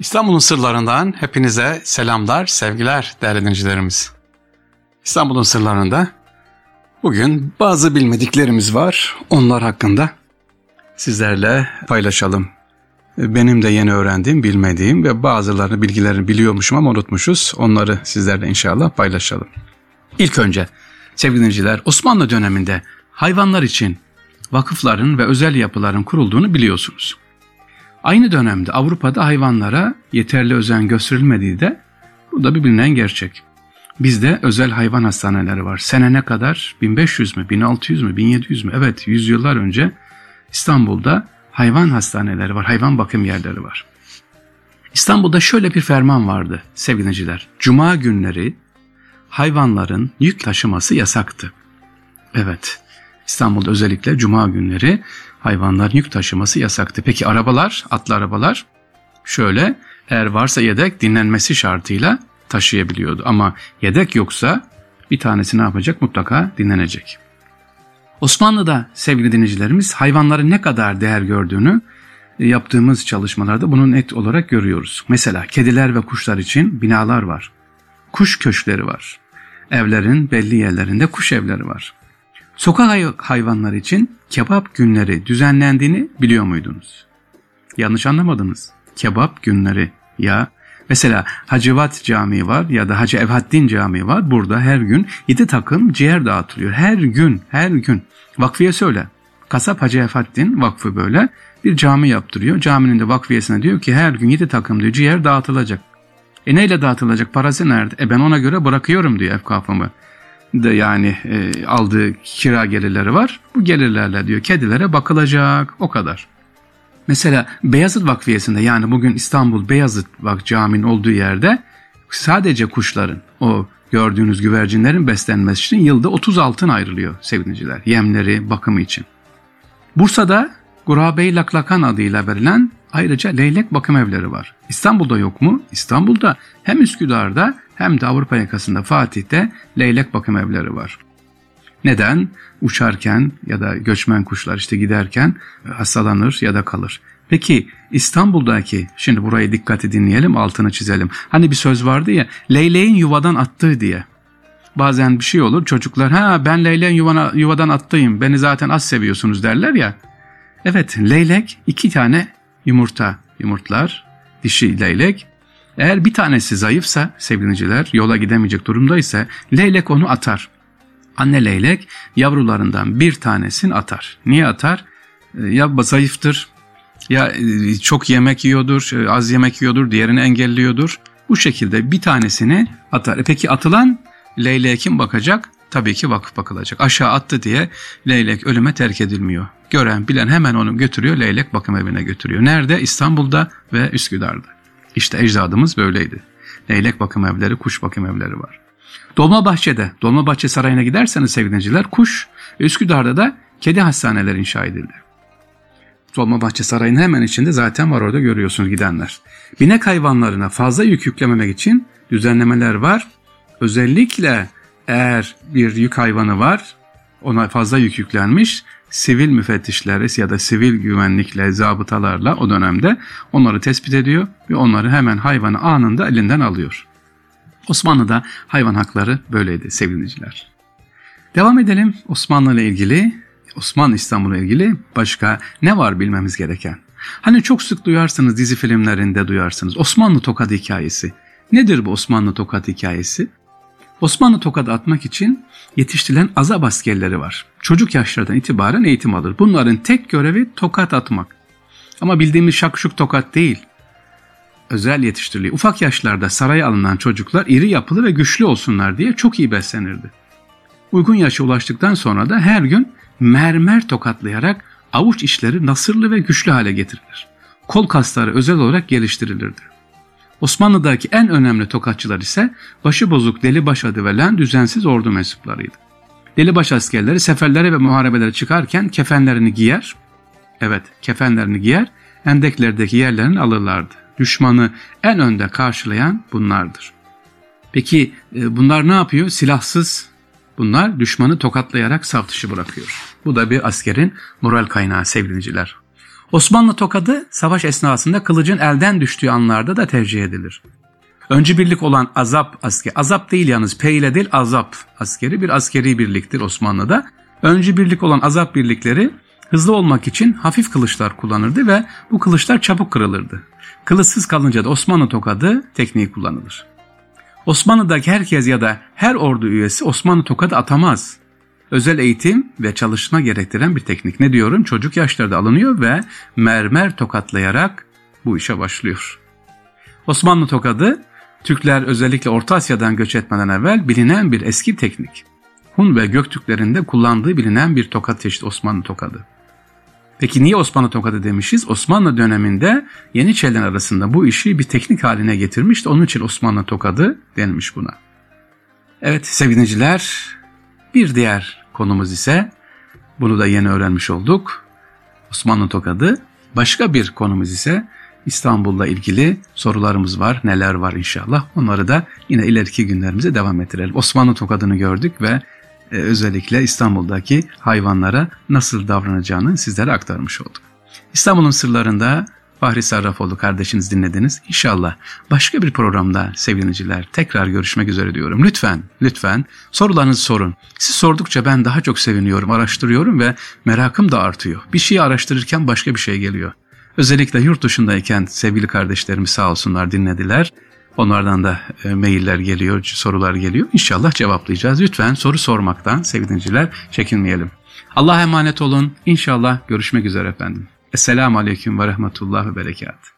İstanbul'un sırlarından hepinize selamlar, sevgiler değerli dinleyicilerimiz. İstanbul'un sırlarında bugün bazı bilmediklerimiz var. Onlar hakkında sizlerle paylaşalım. Benim de yeni öğrendiğim, bilmediğim ve bazılarını bilgilerini biliyormuşum ama unutmuşuz. Onları sizlerle inşallah paylaşalım. İlk önce sevgili dinleyiciler Osmanlı döneminde hayvanlar için vakıfların ve özel yapıların kurulduğunu biliyorsunuz. Aynı dönemde Avrupa'da hayvanlara yeterli özen gösterilmediği de bu da bir bilinen gerçek. Bizde özel hayvan hastaneleri var. Sene ne kadar? 1500 mü, 1600 mü, 1700 mü? Evet, yüzyıllar önce İstanbul'da hayvan hastaneleri var, hayvan bakım yerleri var. İstanbul'da şöyle bir ferman vardı sevgiliciler. Cuma günleri hayvanların yük taşıması yasaktı. Evet, İstanbul'da özellikle cuma günleri hayvanlar yük taşıması yasaktı. Peki arabalar, atlı arabalar şöyle eğer varsa yedek dinlenmesi şartıyla taşıyabiliyordu. Ama yedek yoksa bir tanesi ne yapacak? Mutlaka dinlenecek. Osmanlı'da sevgili dinleyicilerimiz hayvanların ne kadar değer gördüğünü e, yaptığımız çalışmalarda bunu net olarak görüyoruz. Mesela kediler ve kuşlar için binalar var. Kuş köşkleri var. Evlerin belli yerlerinde kuş evleri var. Sokak hayvanları için kebap günleri düzenlendiğini biliyor muydunuz? Yanlış anlamadınız. Kebap günleri ya mesela Hacivat Camii var ya da Hacı Evhaddin Camii var. Burada her gün 7 takım ciğer dağıtılıyor. Her gün, her gün. Vakfiye söyle. Kasap Hacı Evhaddin Vakfı böyle bir cami yaptırıyor. Caminin de vakfiyesine diyor ki her gün 7 takım diyor ciğer dağıtılacak. E neyle dağıtılacak? Parası nerede? E ben ona göre bırakıyorum diyor efkafımı de yani e, aldığı kira gelirleri var. Bu gelirlerle diyor kedilere bakılacak o kadar. Mesela Beyazıt Vakfiyesi'nde yani bugün İstanbul Beyazıt Vak Camii'nin olduğu yerde sadece kuşların o gördüğünüz güvercinlerin beslenmesi için yılda 30 altın ayrılıyor sevgiliciler. Yemleri, bakımı için. Bursa'da Gurabey Laklakan adıyla verilen ayrıca leylek bakım evleri var. İstanbul'da yok mu? İstanbul'da hem Üsküdar'da hem de Avrupa yakasında Fatih'te leylek bakım evleri var. Neden? Uçarken ya da göçmen kuşlar işte giderken hastalanır ya da kalır. Peki İstanbul'daki, şimdi burayı dikkati dinleyelim altını çizelim. Hani bir söz vardı ya, leyleğin yuvadan attığı diye. Bazen bir şey olur çocuklar, ha ben leyleğin yuvana, yuvadan attıyım, beni zaten az seviyorsunuz derler ya. Evet leylek iki tane yumurta yumurtlar, dişi leylek eğer bir tanesi zayıfsa sevgiliciler yola gidemeyecek durumdaysa leylek onu atar. Anne leylek yavrularından bir tanesini atar. Niye atar? Ee, ya zayıftır ya e, çok yemek yiyordur, e, az yemek yiyordur, diğerini engelliyordur. Bu şekilde bir tanesini atar. E peki atılan leyleğe kim bakacak? Tabii ki vakıf bakılacak. Aşağı attı diye leylek ölüme terk edilmiyor. Gören bilen hemen onu götürüyor leylek bakım evine götürüyor. Nerede? İstanbul'da ve Üsküdar'da. İşte ecdadımız böyleydi. Leylek bakım evleri, kuş bakım evleri var. Dolmabahçe'de, Dolmabahçe Sarayı'na giderseniz sevgiliciler kuş, Üsküdar'da da kedi hastaneleri inşa edildi. Dolmabahçe Sarayı'nın hemen içinde zaten var orada görüyorsunuz gidenler. Binek hayvanlarına fazla yük yüklememek için düzenlemeler var. Özellikle eğer bir yük hayvanı var, ona fazla yük yüklenmiş, sivil müfettişleri ya da sivil güvenlikle, zabıtalarla o dönemde onları tespit ediyor ve onları hemen hayvanı anında elinden alıyor. Osmanlı'da hayvan hakları böyleydi sevgiliciler. Devam edelim Osmanlı ile ilgili, Osmanlı İstanbul'la ilgili başka ne var bilmemiz gereken? Hani çok sık duyarsınız dizi filmlerinde duyarsınız Osmanlı tokat hikayesi. Nedir bu Osmanlı tokat hikayesi? Osmanlı tokat atmak için yetiştirilen azap askerleri var. Çocuk yaşlardan itibaren eğitim alır. Bunların tek görevi tokat atmak. Ama bildiğimiz şakşuk tokat değil. Özel yetiştiriliyor. Ufak yaşlarda saraya alınan çocuklar iri yapılı ve güçlü olsunlar diye çok iyi beslenirdi. Uygun yaşa ulaştıktan sonra da her gün mermer tokatlayarak avuç içleri nasırlı ve güçlü hale getirilir. Kol kasları özel olarak geliştirilirdi. Osmanlı'daki en önemli tokatçılar ise başıbozuk delibaş adı verilen düzensiz ordu mensuplarıydı. Delibaş askerleri seferlere ve muharebelere çıkarken kefenlerini giyer, evet kefenlerini giyer, endeklerdeki yerlerini alırlardı. Düşmanı en önde karşılayan bunlardır. Peki e, bunlar ne yapıyor? Silahsız bunlar düşmanı tokatlayarak saf dışı bırakıyor. Bu da bir askerin moral kaynağı sevgiliciler. Osmanlı tokadı savaş esnasında kılıcın elden düştüğü anlarda da tercih edilir. Öncü birlik olan azap askeri, azap değil yalnız P değil azap askeri bir askeri birliktir Osmanlı'da. Öncü birlik olan azap birlikleri hızlı olmak için hafif kılıçlar kullanırdı ve bu kılıçlar çabuk kırılırdı. Kılıçsız kalınca da Osmanlı tokadı tekniği kullanılır. Osmanlı'daki herkes ya da her ordu üyesi Osmanlı tokadı atamaz. Özel eğitim ve çalışma gerektiren bir teknik. Ne diyorum? Çocuk yaşlarda alınıyor ve mermer tokatlayarak bu işe başlıyor. Osmanlı tokadı Türkler özellikle Orta Asya'dan göç etmeden evvel bilinen bir eski teknik. Hun ve Göktürklerin de kullandığı bilinen bir tokat çeşidi Osmanlı tokadı. Peki niye Osmanlı tokadı demişiz? Osmanlı döneminde Yeniçeriler arasında bu işi bir teknik haline getirmiş onun için Osmanlı tokadı denilmiş buna. Evet sevgiliciler bir diğer konumuz ise bunu da yeni öğrenmiş olduk. Osmanlı tokadı. Başka bir konumuz ise İstanbul'la ilgili sorularımız var. Neler var inşallah. Onları da yine ileriki günlerimize devam ettirelim. Osmanlı tokadını gördük ve e, özellikle İstanbul'daki hayvanlara nasıl davranacağını sizlere aktarmış olduk. İstanbul'un sırlarında Fahri Sarrafoğlu kardeşiniz dinlediniz. İnşallah başka bir programda sevgiliciler tekrar görüşmek üzere diyorum. Lütfen, lütfen sorularınızı sorun. Siz sordukça ben daha çok seviniyorum, araştırıyorum ve merakım da artıyor. Bir şeyi araştırırken başka bir şey geliyor. Özellikle yurt dışındayken sevgili kardeşlerimiz sağ olsunlar dinlediler. Onlardan da e, mailler geliyor, sorular geliyor. İnşallah cevaplayacağız. Lütfen soru sormaktan sevgiliciler çekinmeyelim. Allah'a emanet olun. İnşallah görüşmek üzere efendim. Esselamu Aleyküm ve Rahmetullah ve Berekat.